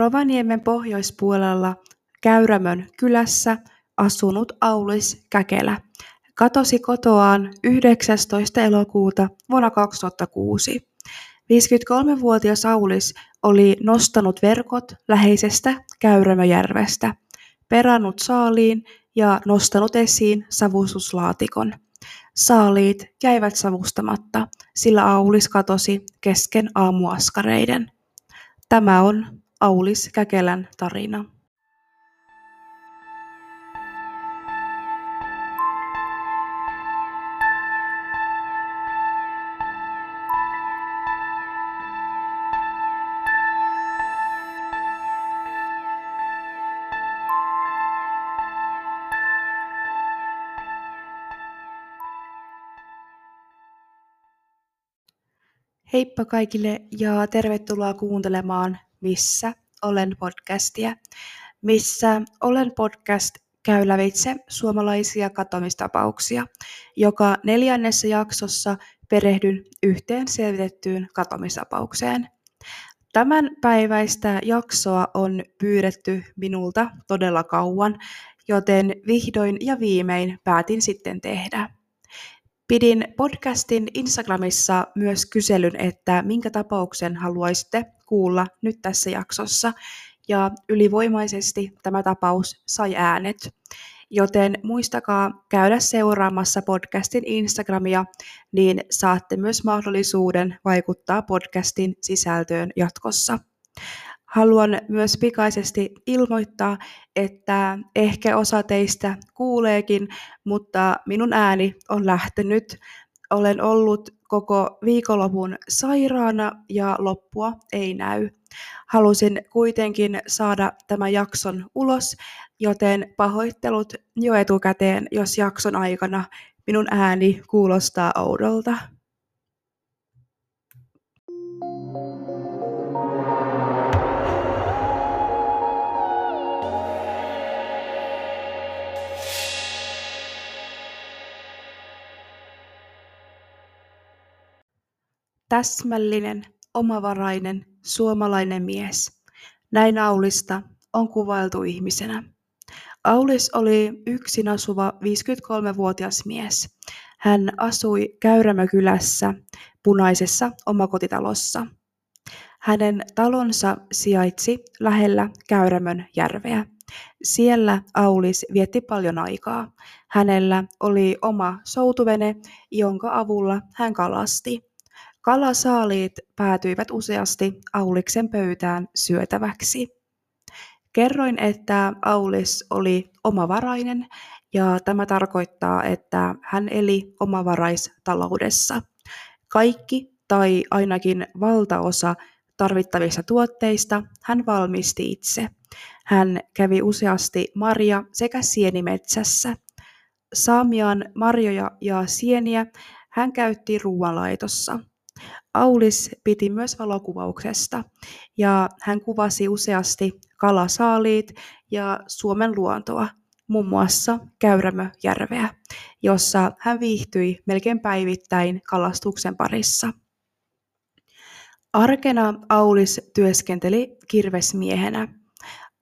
Rovaniemen pohjoispuolella Käyrämön kylässä asunut Aulis Käkelä katosi kotoaan 19. elokuuta vuonna 2006. 53-vuotias Aulis oli nostanut verkot läheisestä Käyrämöjärvestä, perannut saaliin ja nostanut esiin savustuslaatikon. Saaliit jäivät savustamatta, sillä Aulis katosi kesken aamuaskareiden. Tämä on Aulis Käkelän tarina. Heippa kaikille ja tervetuloa kuuntelemaan Missä olen podcastia. Missä olen podcast käy lävitse suomalaisia katomistapauksia. Joka neljännessä jaksossa perehdyn yhteen selvitettyyn katomistapaukseen. Tämän päiväistä jaksoa on pyydetty minulta todella kauan, joten vihdoin ja viimein päätin sitten tehdä. Pidin podcastin Instagramissa myös kyselyn, että minkä tapauksen haluaisitte kuulla nyt tässä jaksossa, ja ylivoimaisesti tämä tapaus sai äänet. Joten muistakaa käydä seuraamassa podcastin Instagramia, niin saatte myös mahdollisuuden vaikuttaa podcastin sisältöön jatkossa. Haluan myös pikaisesti ilmoittaa, että ehkä osa teistä kuuleekin, mutta minun ääni on lähtenyt. Olen ollut koko viikonlopun sairaana ja loppua ei näy. Halusin kuitenkin saada tämän jakson ulos, joten pahoittelut jo etukäteen, jos jakson aikana minun ääni kuulostaa oudolta. Täsmällinen, omavarainen, suomalainen mies. Näin Aulista on kuvailtu ihmisenä. Aulis oli yksin asuva 53-vuotias mies. Hän asui Käyrämökylässä punaisessa omakotitalossa. Hänen talonsa sijaitsi lähellä Käyrämön järveä. Siellä Aulis vietti paljon aikaa. Hänellä oli oma soutuvene, jonka avulla hän kalasti. Kalasaaliit päätyivät useasti Auliksen pöytään syötäväksi. Kerroin, että Aulis oli omavarainen ja tämä tarkoittaa, että hän eli omavaraistaloudessa. Kaikki tai ainakin valtaosa tarvittavista tuotteista hän valmisti itse. Hän kävi useasti marja- sekä sienimetsässä. Saamiaan marjoja ja sieniä hän käytti ruoanlaitossa. Aulis piti myös valokuvauksesta ja hän kuvasi useasti kalasaaliit ja Suomen luontoa, muun muassa Käyrämöjärveä, jossa hän viihtyi melkein päivittäin kalastuksen parissa. Arkena Aulis työskenteli kirvesmiehenä.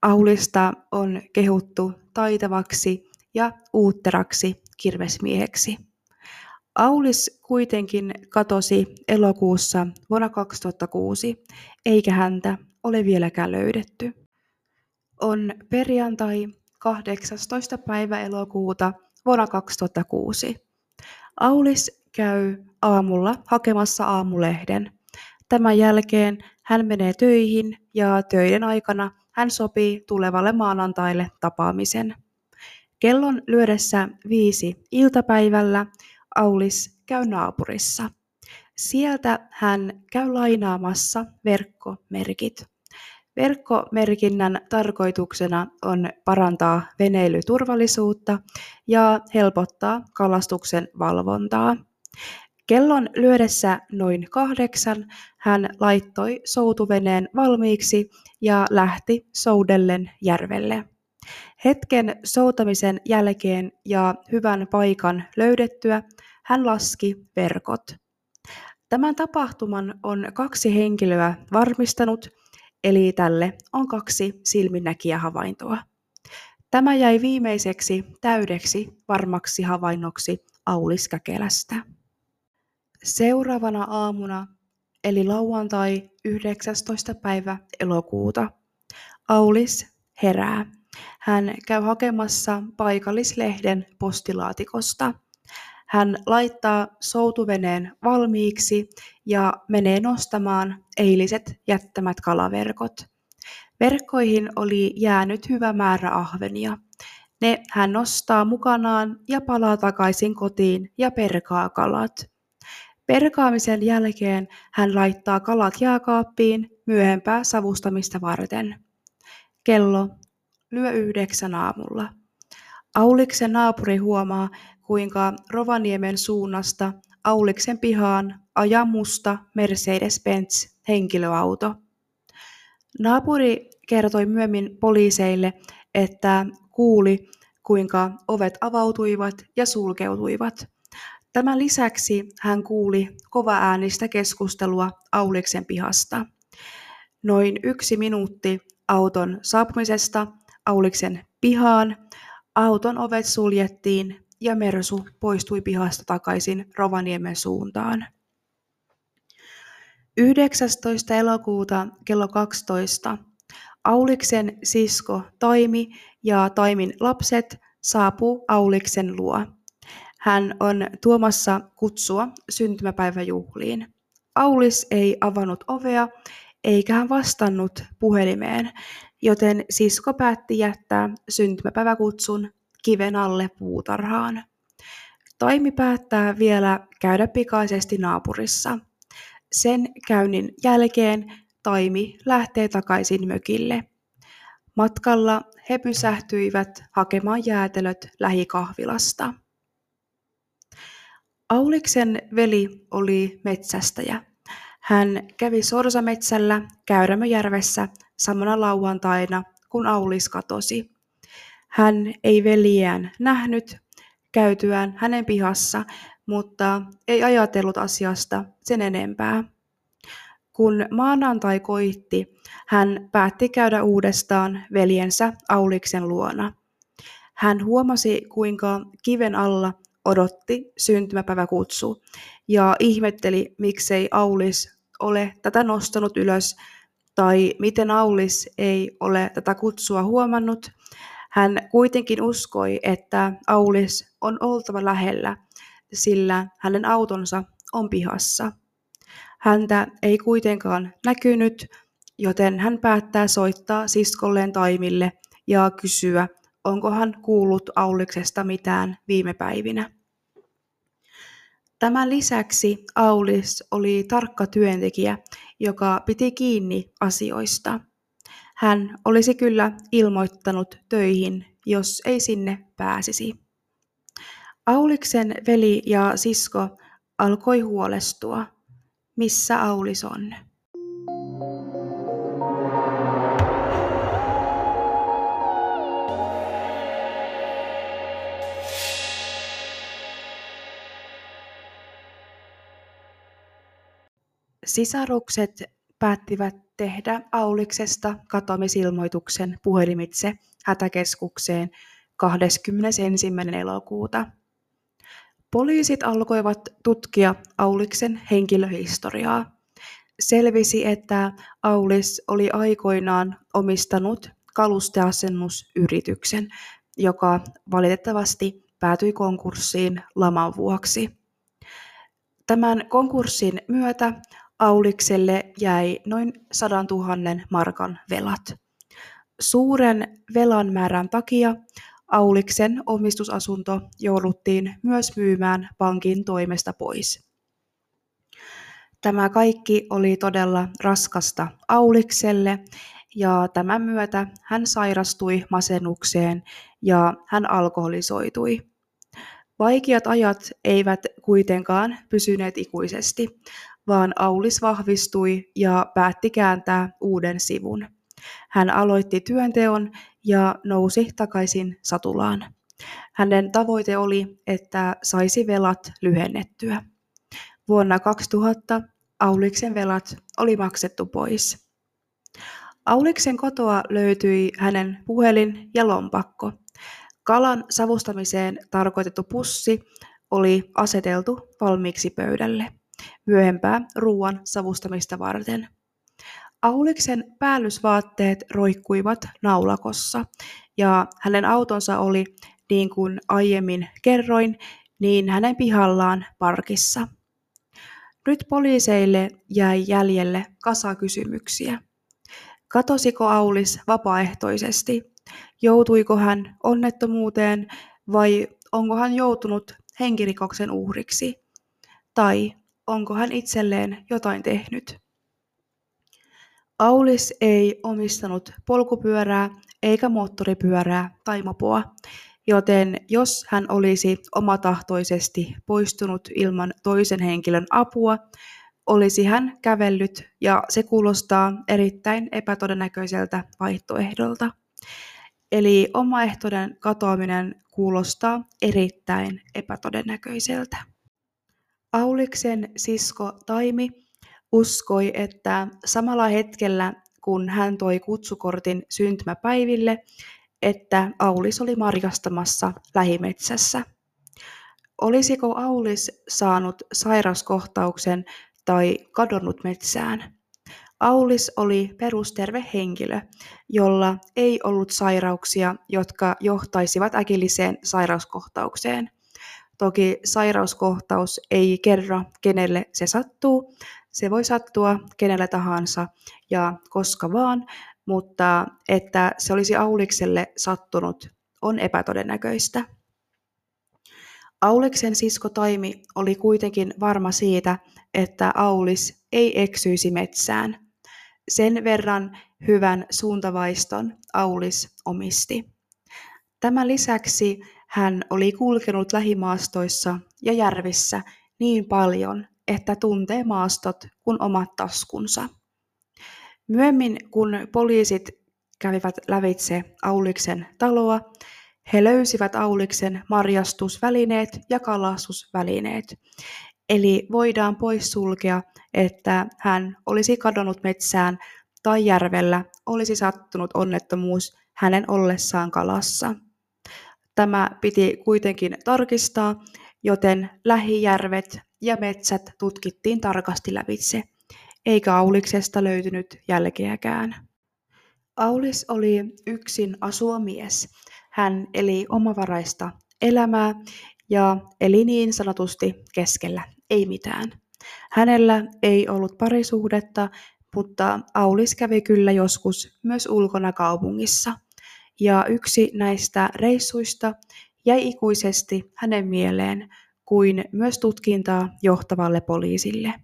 Aulista on kehuttu taitavaksi ja uutteraksi kirvesmieheksi. Aulis kuitenkin katosi elokuussa vuonna 2006, eikä häntä ole vieläkään löydetty. On perjantai 18. päivä elokuuta vuonna 2006. Aulis käy aamulla hakemassa aamulehden. Tämän jälkeen hän menee töihin ja töiden aikana hän sopii tulevalle maanantaille tapaamisen. Kellon lyödessä viisi iltapäivällä Aulis käy naapurissa. Sieltä hän käy lainaamassa verkkomerkit. Verkkomerkinnän tarkoituksena on parantaa veneilyturvallisuutta ja helpottaa kalastuksen valvontaa. Kellon lyödessä noin kahdeksan hän laittoi soutuveneen valmiiksi ja lähti soudellen järvelle. Hetken soutamisen jälkeen ja hyvän paikan löydettyä hän laski verkot. Tämän tapahtuman on kaksi henkilöä varmistanut, eli tälle on kaksi silminnäkiä havaintoa. Tämä jäi viimeiseksi täydeksi varmaksi havainnoksi Aulis Käkelästä. Seuraavana aamuna, eli lauantai 19. päivä elokuuta, Aulis herää. Hän käy hakemassa paikallislehden postilaatikosta. Hän laittaa soutuveneen valmiiksi ja menee nostamaan eiliset jättämät kalaverkot. Verkkoihin oli jäänyt hyvä määrä ahvenia. Ne hän nostaa mukanaan ja palaa takaisin kotiin ja perkaa kalat. Perkaamisen jälkeen hän laittaa kalat jääkaappiin myöhempää savustamista varten. Kello lyö yhdeksän aamulla. Auliksen naapuri huomaa, kuinka Rovaniemen suunnasta Auliksen pihaan ajaa musta Mercedes-Benz henkilöauto. Naapuri kertoi myöhemmin poliiseille, että kuuli, kuinka ovet avautuivat ja sulkeutuivat. Tämän lisäksi hän kuuli kova äänistä keskustelua Auliksen pihasta. Noin yksi minuutti auton saapumisesta Auliksen pihaan, auton ovet suljettiin ja Mersu poistui pihasta takaisin Rovaniemen suuntaan. 19. elokuuta kello 12 Auliksen sisko Taimi ja Taimin lapset saapuu Auliksen luo. Hän on tuomassa kutsua syntymäpäiväjuhliin. Aulis ei avannut ovea eikä hän vastannut puhelimeen, joten sisko päätti jättää syntymäpäiväkutsun kiven alle puutarhaan. Taimi päättää vielä käydä pikaisesti naapurissa. Sen käynnin jälkeen Taimi lähtee takaisin mökille. Matkalla he pysähtyivät hakemaan jäätelöt lähikahvilasta. Auliksen veli oli metsästäjä. Hän kävi Sorsametsällä Käyrämöjärvessä samana lauantaina, kun Aulis katosi. Hän ei veliään nähnyt käytyään hänen pihassa, mutta ei ajatellut asiasta sen enempää. Kun maanantai koitti, hän päätti käydä uudestaan veljensä Auliksen luona. Hän huomasi, kuinka kiven alla odotti syntymäpäiväkutsu ja ihmetteli, miksei Aulis ole tätä nostanut ylös tai miten Aulis ei ole tätä kutsua huomannut. Hän kuitenkin uskoi, että Aulis on oltava lähellä, sillä hänen autonsa on pihassa. Häntä ei kuitenkaan näkynyt, joten hän päättää soittaa siskolleen Taimille ja kysyä, onko hän kuullut Auliksesta mitään viime päivinä. Tämän lisäksi Aulis oli tarkka työntekijä, joka piti kiinni asioista. Hän olisi kyllä ilmoittanut töihin, jos ei sinne pääsisi. Auliksen veli ja sisko alkoi huolestua. Missä Aulis on? Sisarukset päättivät tehdä Auliksesta katoamisilmoituksen puhelimitse hätäkeskukseen 21. elokuuta. Poliisit alkoivat tutkia Auliksen henkilöhistoriaa. Selvisi, että Aulis oli aikoinaan omistanut kalusteasennusyrityksen, joka valitettavasti päätyi konkurssiin laman vuoksi. Tämän konkurssin myötä Aulikselle jäi noin 100 000 markan velat. Suuren velan määrän takia Auliksen omistusasunto jouduttiin myös myymään pankin toimesta pois. Tämä kaikki oli todella raskasta Aulikselle ja tämän myötä hän sairastui masennukseen ja hän alkoholisoitui. Vaikeat ajat eivät kuitenkaan pysyneet ikuisesti, vaan Aulis vahvistui ja päätti kääntää uuden sivun. Hän aloitti työnteon ja nousi takaisin satulaan. Hänen tavoite oli, että saisi velat lyhennettyä. Vuonna 2000 Auliksen velat oli maksettu pois. Auliksen kotoa löytyi hänen puhelin ja lompakko. Kalan savustamiseen tarkoitettu pussi oli aseteltu valmiiksi pöydälle myöhempää ruoan savustamista varten. Auliksen päällysvaatteet roikkuivat naulakossa ja hänen autonsa oli, niin kuin aiemmin kerroin, niin hänen pihallaan parkissa. Nyt poliiseille jäi jäljelle kasa kysymyksiä. Katosiko Aulis vapaaehtoisesti? Joutuiko hän onnettomuuteen vai onko hän joutunut henkirikoksen uhriksi? Tai onko hän itselleen jotain tehnyt? Aulis ei omistanut polkupyörää eikä moottoripyörää tai mopoa, joten jos hän olisi omatahtoisesti poistunut ilman toisen henkilön apua, olisi hän kävellyt ja se kuulostaa erittäin epätodennäköiseltä vaihtoehdolta. Eli omaehtoinen katoaminen kuulostaa erittäin epätodennäköiseltä. Auliksen sisko Taimi uskoi, että samalla hetkellä kun hän toi kutsukortin syntymäpäiville, että Aulis oli marjastamassa lähimetsässä. Olisiko Aulis saanut sairaskohtauksen tai kadonnut metsään? Aulis oli perusterve henkilö, jolla ei ollut sairauksia, jotka johtaisivat äkilliseen sairauskohtaukseen. Toki sairauskohtaus ei kerro, kenelle se sattuu. Se voi sattua kenelle tahansa ja koska vaan, mutta että se olisi Aulikselle sattunut on epätodennäköistä. Auliksen sisko Taimi oli kuitenkin varma siitä, että Aulis ei eksyisi metsään. Sen verran hyvän suuntavaiston Aulis omisti. Tämän lisäksi hän oli kulkenut lähimaastoissa ja järvissä niin paljon, että tuntee maastot kuin omat taskunsa. Myöhemmin, kun poliisit kävivät lävitse Auliksen taloa, he löysivät Auliksen marjastusvälineet ja kalastusvälineet. Eli voidaan poissulkea, että hän olisi kadonnut metsään tai järvellä olisi sattunut onnettomuus hänen ollessaan kalassa. Tämä piti kuitenkin tarkistaa, joten lähijärvet ja metsät tutkittiin tarkasti lävitse, eikä Auliksesta löytynyt jälkeäkään. Aulis oli yksin asuva mies. Hän eli omavaraista elämää ja eli niin sanotusti keskellä ei mitään. Hänellä ei ollut parisuhdetta, mutta Aulis kävi kyllä joskus myös ulkona kaupungissa – ja yksi näistä reissuista jäi ikuisesti hänen mieleen kuin myös tutkintaa johtavalle poliisille.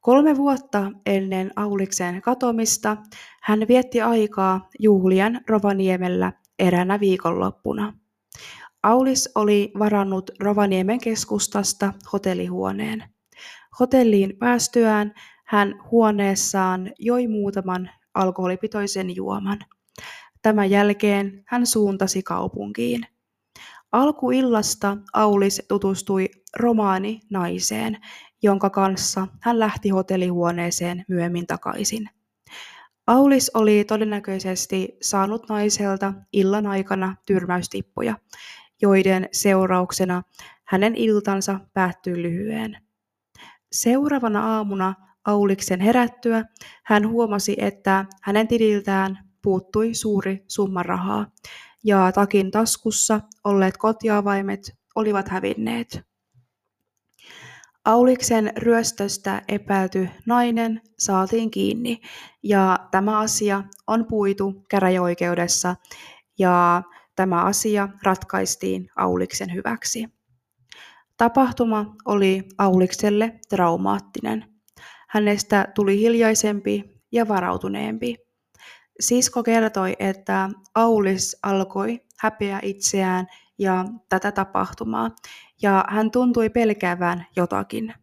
Kolme vuotta ennen Auliksen katomista hän vietti aikaa Julian Rovaniemellä eräänä viikonloppuna. Aulis oli varannut Rovaniemen keskustasta hotellihuoneen. Hotelliin päästyään hän huoneessaan joi muutaman alkoholipitoisen juoman – Tämän jälkeen hän suuntasi kaupunkiin. Alkuillasta Aulis tutustui romaani naiseen, jonka kanssa hän lähti hotellihuoneeseen myöhemmin takaisin. Aulis oli todennäköisesti saanut naiselta illan aikana tyrmäystippuja, joiden seurauksena hänen iltansa päättyi lyhyen. Seuraavana aamuna Auliksen herättyä hän huomasi, että hänen tililtään puuttui suuri summa rahaa, ja takin taskussa olleet kotiavaimet olivat hävinneet. Auliksen ryöstöstä epäilty nainen saatiin kiinni, ja tämä asia on puitu käräjäoikeudessa, ja tämä asia ratkaistiin Auliksen hyväksi. Tapahtuma oli Aulikselle traumaattinen. Hänestä tuli hiljaisempi ja varautuneempi. Sisko kertoi, että Aulis alkoi häpeä itseään ja tätä tapahtumaa, ja hän tuntui pelkäävän jotakin.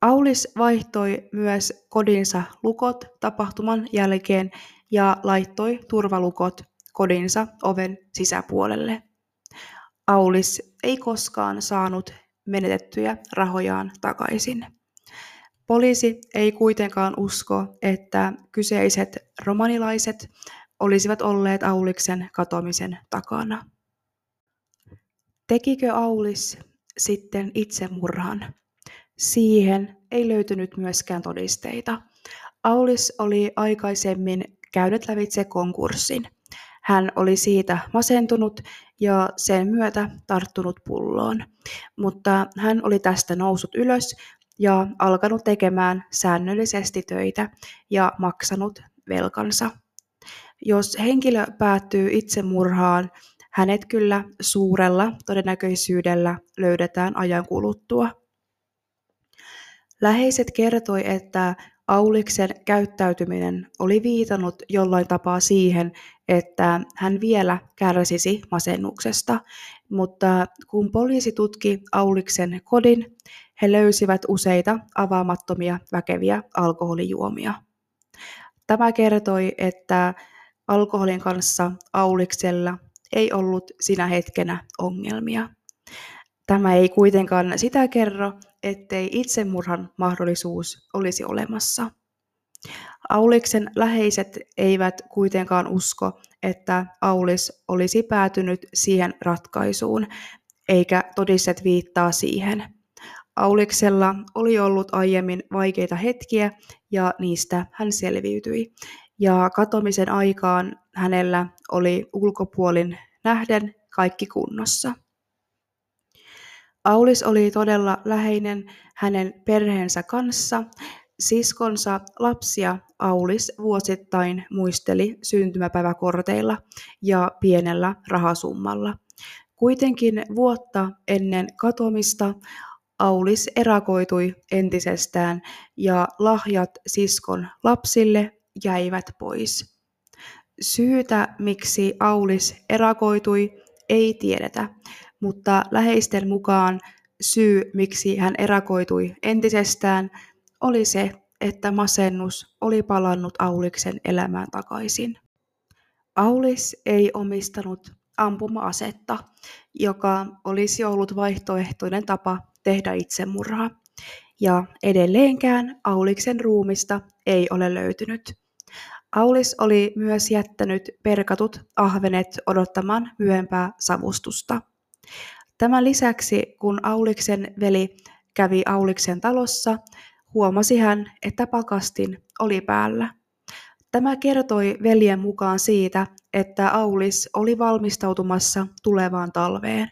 Aulis vaihtoi myös kodinsa lukot tapahtuman jälkeen ja laittoi turvalukot kodinsa oven sisäpuolelle. Aulis ei koskaan saanut menetettyjä rahojaan takaisin. Poliisi ei kuitenkaan usko, että kyseiset romanilaiset olisivat olleet Auliksen katoamisen takana. Tekikö Aulis sitten itsemurhan? Siihen ei löytynyt myöskään todisteita. Aulis oli aikaisemmin käynyt lävitse konkurssin. Hän oli siitä masentunut ja sen myötä tarttunut pulloon, mutta hän oli tästä noussut ylös ja alkanut tekemään säännöllisesti töitä ja maksanut velkansa. Jos henkilö päättyy itsemurhaan, hänet kyllä suurella todennäköisyydellä löydetään ajan kuluttua. Läheiset kertoi, että Auliksen käyttäytyminen oli viitannut jollain tapaa siihen, että hän vielä kärsisi masennuksesta, mutta kun poliisi tutki Auliksen kodin, he löysivät useita avaamattomia väkeviä alkoholijuomia. Tämä kertoi, että alkoholin kanssa Auliksella ei ollut sinä hetkenä ongelmia. Tämä ei kuitenkaan sitä kerro, ettei itsemurhan mahdollisuus olisi olemassa. Auliksen läheiset eivät kuitenkaan usko, että Aulis olisi päätynyt siihen ratkaisuun, eikä todiset viittaa siihen. Auliksella oli ollut aiemmin vaikeita hetkiä ja niistä hän selviytyi. Ja katomisen aikaan hänellä oli ulkopuolin nähden kaikki kunnossa. Aulis oli todella läheinen hänen perheensä kanssa. Siskonsa lapsia Aulis vuosittain muisteli syntymäpäiväkorteilla ja pienellä rahasummalla. Kuitenkin vuotta ennen katomista Aulis erakoitui entisestään ja lahjat siskon lapsille jäivät pois. Syytä, miksi Aulis erakoitui, ei tiedetä, mutta läheisten mukaan syy, miksi hän erakoitui entisestään, oli se, että masennus oli palannut Auliksen elämään takaisin. Aulis ei omistanut ampuma-asetta, joka olisi ollut vaihtoehtoinen tapa tehdä itsemurhaa. Ja edelleenkään Auliksen ruumista ei ole löytynyt. Aulis oli myös jättänyt perkatut ahvenet odottamaan myöhempää savustusta. Tämän lisäksi, kun Auliksen veli kävi Auliksen talossa, huomasi hän, että pakastin oli päällä. Tämä kertoi veljen mukaan siitä, että Aulis oli valmistautumassa tulevaan talveen.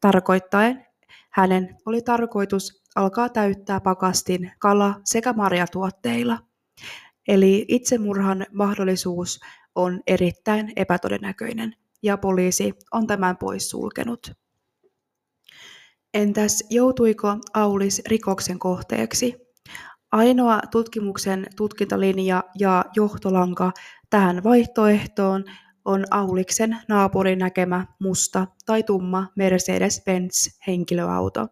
Tarkoittaen hänen oli tarkoitus alkaa täyttää pakastin kala- sekä marjatuotteilla. Eli itsemurhan mahdollisuus on erittäin epätodennäköinen ja poliisi on tämän pois sulkenut. Entäs joutuiko Aulis rikoksen kohteeksi? Ainoa tutkimuksen tutkintalinja ja johtolanka tähän vaihtoehtoon on Auliksen naapurin näkemä musta tai tumma Mercedes-Benz henkilöauto.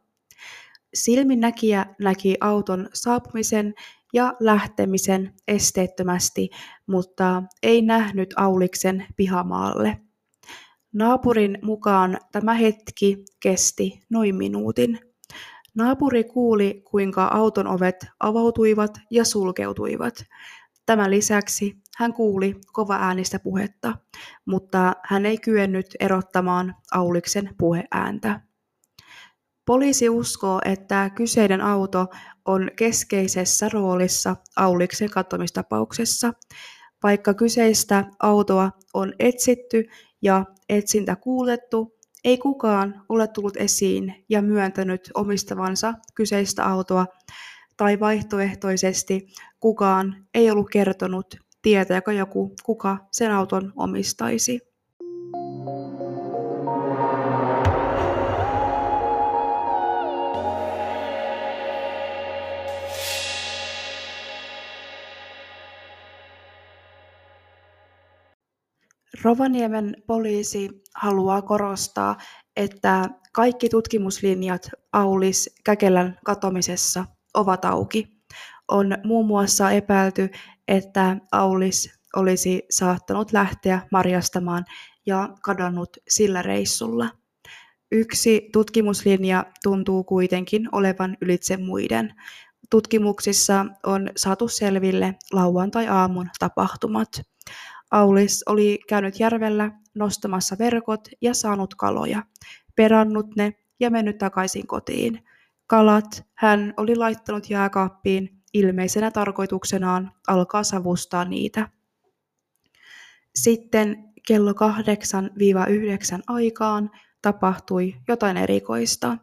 Silminnäkijä näki auton saapumisen ja lähtemisen esteettömästi, mutta ei nähnyt Auliksen pihamaalle. Naapurin mukaan tämä hetki kesti noin minuutin. Naapuri kuuli, kuinka auton ovet avautuivat ja sulkeutuivat. Tämän lisäksi hän kuuli kova äänistä puhetta, mutta hän ei kyennyt erottamaan Auliksen puheääntä. Poliisi uskoo, että kyseinen auto on keskeisessä roolissa Auliksen katsomistapauksessa, vaikka kyseistä autoa on etsitty ja etsintä kuulettu, ei kukaan ole tullut esiin ja myöntänyt omistavansa kyseistä autoa, tai vaihtoehtoisesti kukaan ei ollut kertonut, tietääkö joku, kuka sen auton omistaisi. Rovaniemen poliisi haluaa korostaa, että kaikki tutkimuslinjat Aulis Käkelän katomisessa ovat auki. On muun muassa epäilty, että Aulis olisi saattanut lähteä marjastamaan ja kadonnut sillä reissulla. Yksi tutkimuslinja tuntuu kuitenkin olevan ylitse muiden. tutkimuksissa on saatu selville lauantai-aamun tapahtumat. Aulis oli käynyt järvellä nostamassa verkot ja saanut kaloja, perannut ne ja mennyt takaisin kotiin. Kalat hän oli laittanut jääkaappiin ilmeisenä tarkoituksenaan alkaa savustaa niitä. Sitten kello 8-9 aikaan tapahtui jotain erikoista.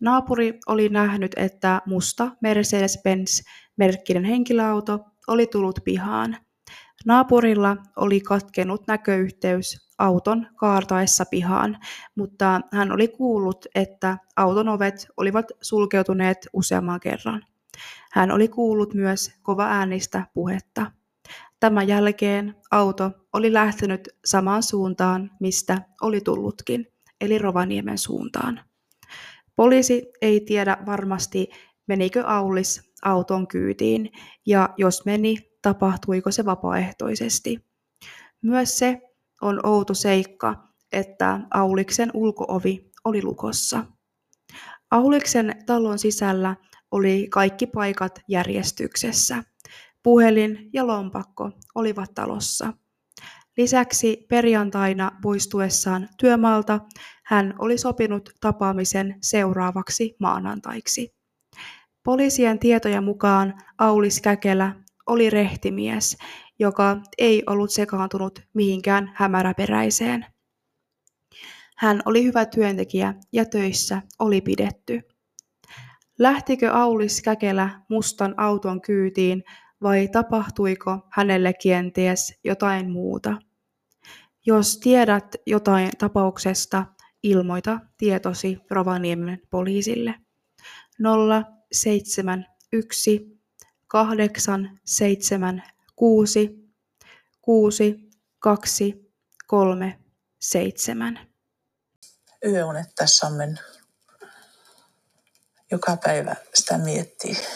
Naapuri oli nähnyt, että musta Mercedes-Benz-merkkinen henkilöauto oli tullut pihaan. Naapurilla oli katkenut näköyhteys auton kaartaessa pihaan, mutta hän oli kuullut, että auton ovet olivat sulkeutuneet useamman kerran. Hän oli kuullut myös kova äänistä puhetta. Tämän jälkeen auto oli lähtenyt samaan suuntaan, mistä oli tullutkin, eli Rovaniemen suuntaan. Poliisi ei tiedä varmasti, menikö Aulis auton kyytiin, ja jos meni, tapahtuiko se vapaaehtoisesti. Myös se on outo seikka, että Auliksen ulkoovi oli lukossa. Auliksen talon sisällä oli kaikki paikat järjestyksessä. Puhelin ja lompakko olivat talossa. Lisäksi perjantaina poistuessaan työmaalta hän oli sopinut tapaamisen seuraavaksi maanantaiksi. Poliisien tietojen mukaan Aulis Käkelä oli rehtimies, joka ei ollut sekaantunut mihinkään hämäräperäiseen. Hän oli hyvä työntekijä ja töissä oli pidetty. Lähtikö Aulis Käkelä mustan auton kyytiin vai tapahtuiko hänelle kenties jotain muuta? Jos tiedät jotain tapauksesta, ilmoita tietosi Rovaniemen poliisille. 071 876 6 2 3 7. Yöunet tässä on mennyt. Joka päivä sitä miettii,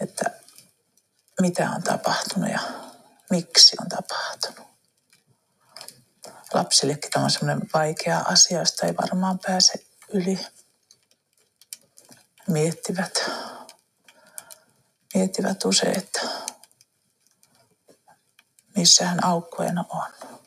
että mitä on tapahtunut ja miksi on tapahtunut lapsillekin tämä on semmoinen vaikea asia, josta ei varmaan pääse yli. Miettivät, miettivät usein, että missähän aukkojen on.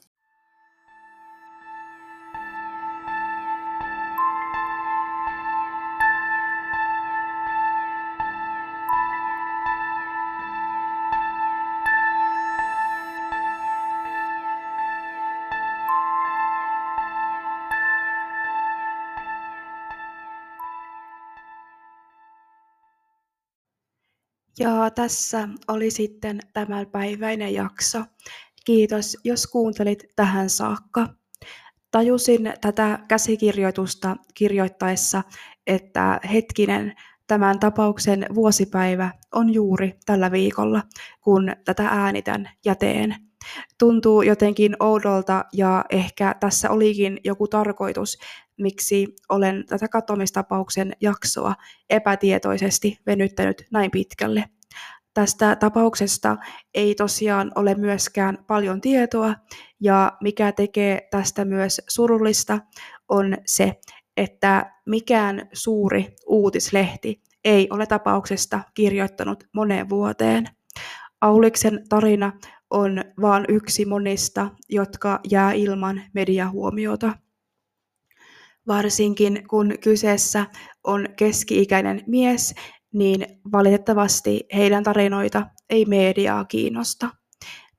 Ja tässä oli sitten tämänpäiväinen jakso. Kiitos, jos kuuntelit tähän saakka. Tajusin tätä käsikirjoitusta kirjoittaessa, että hetkinen, tämän tapauksen vuosipäivä on juuri tällä viikolla, kun tätä äänitän ja teen tuntuu jotenkin oudolta ja ehkä tässä olikin joku tarkoitus, miksi olen tätä katoamistapauksen jaksoa epätietoisesti venyttänyt näin pitkälle. Tästä tapauksesta ei tosiaan ole myöskään paljon tietoa, ja mikä tekee tästä myös surullista, on se, että mikään suuri uutislehti ei ole tapauksesta kirjoittanut moneen vuoteen. Auliksen tarina on vain yksi monista, jotka jää ilman mediahuomiota. Varsinkin kun kyseessä on keski-ikäinen mies, niin valitettavasti heidän tarinoita ei mediaa kiinnosta.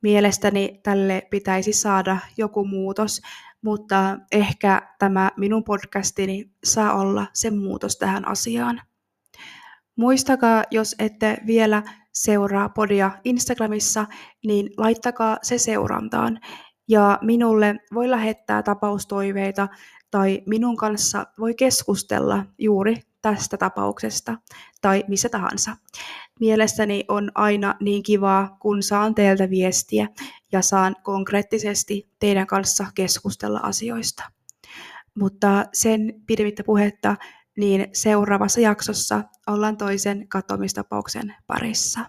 Mielestäni tälle pitäisi saada joku muutos, mutta ehkä tämä minun podcastini saa olla se muutos tähän asiaan. Muistakaa, jos ette vielä seuraa podia Instagramissa, niin laittakaa se seurantaan. Ja minulle voi lähettää tapaustoiveita tai minun kanssa voi keskustella juuri tästä tapauksesta tai missä tahansa. Mielestäni on aina niin kivaa, kun saan teiltä viestiä ja saan konkreettisesti teidän kanssa keskustella asioista. Mutta sen pidemmittä puhetta, niin seuraavassa jaksossa ollaan toisen katoamistapauksen parissa.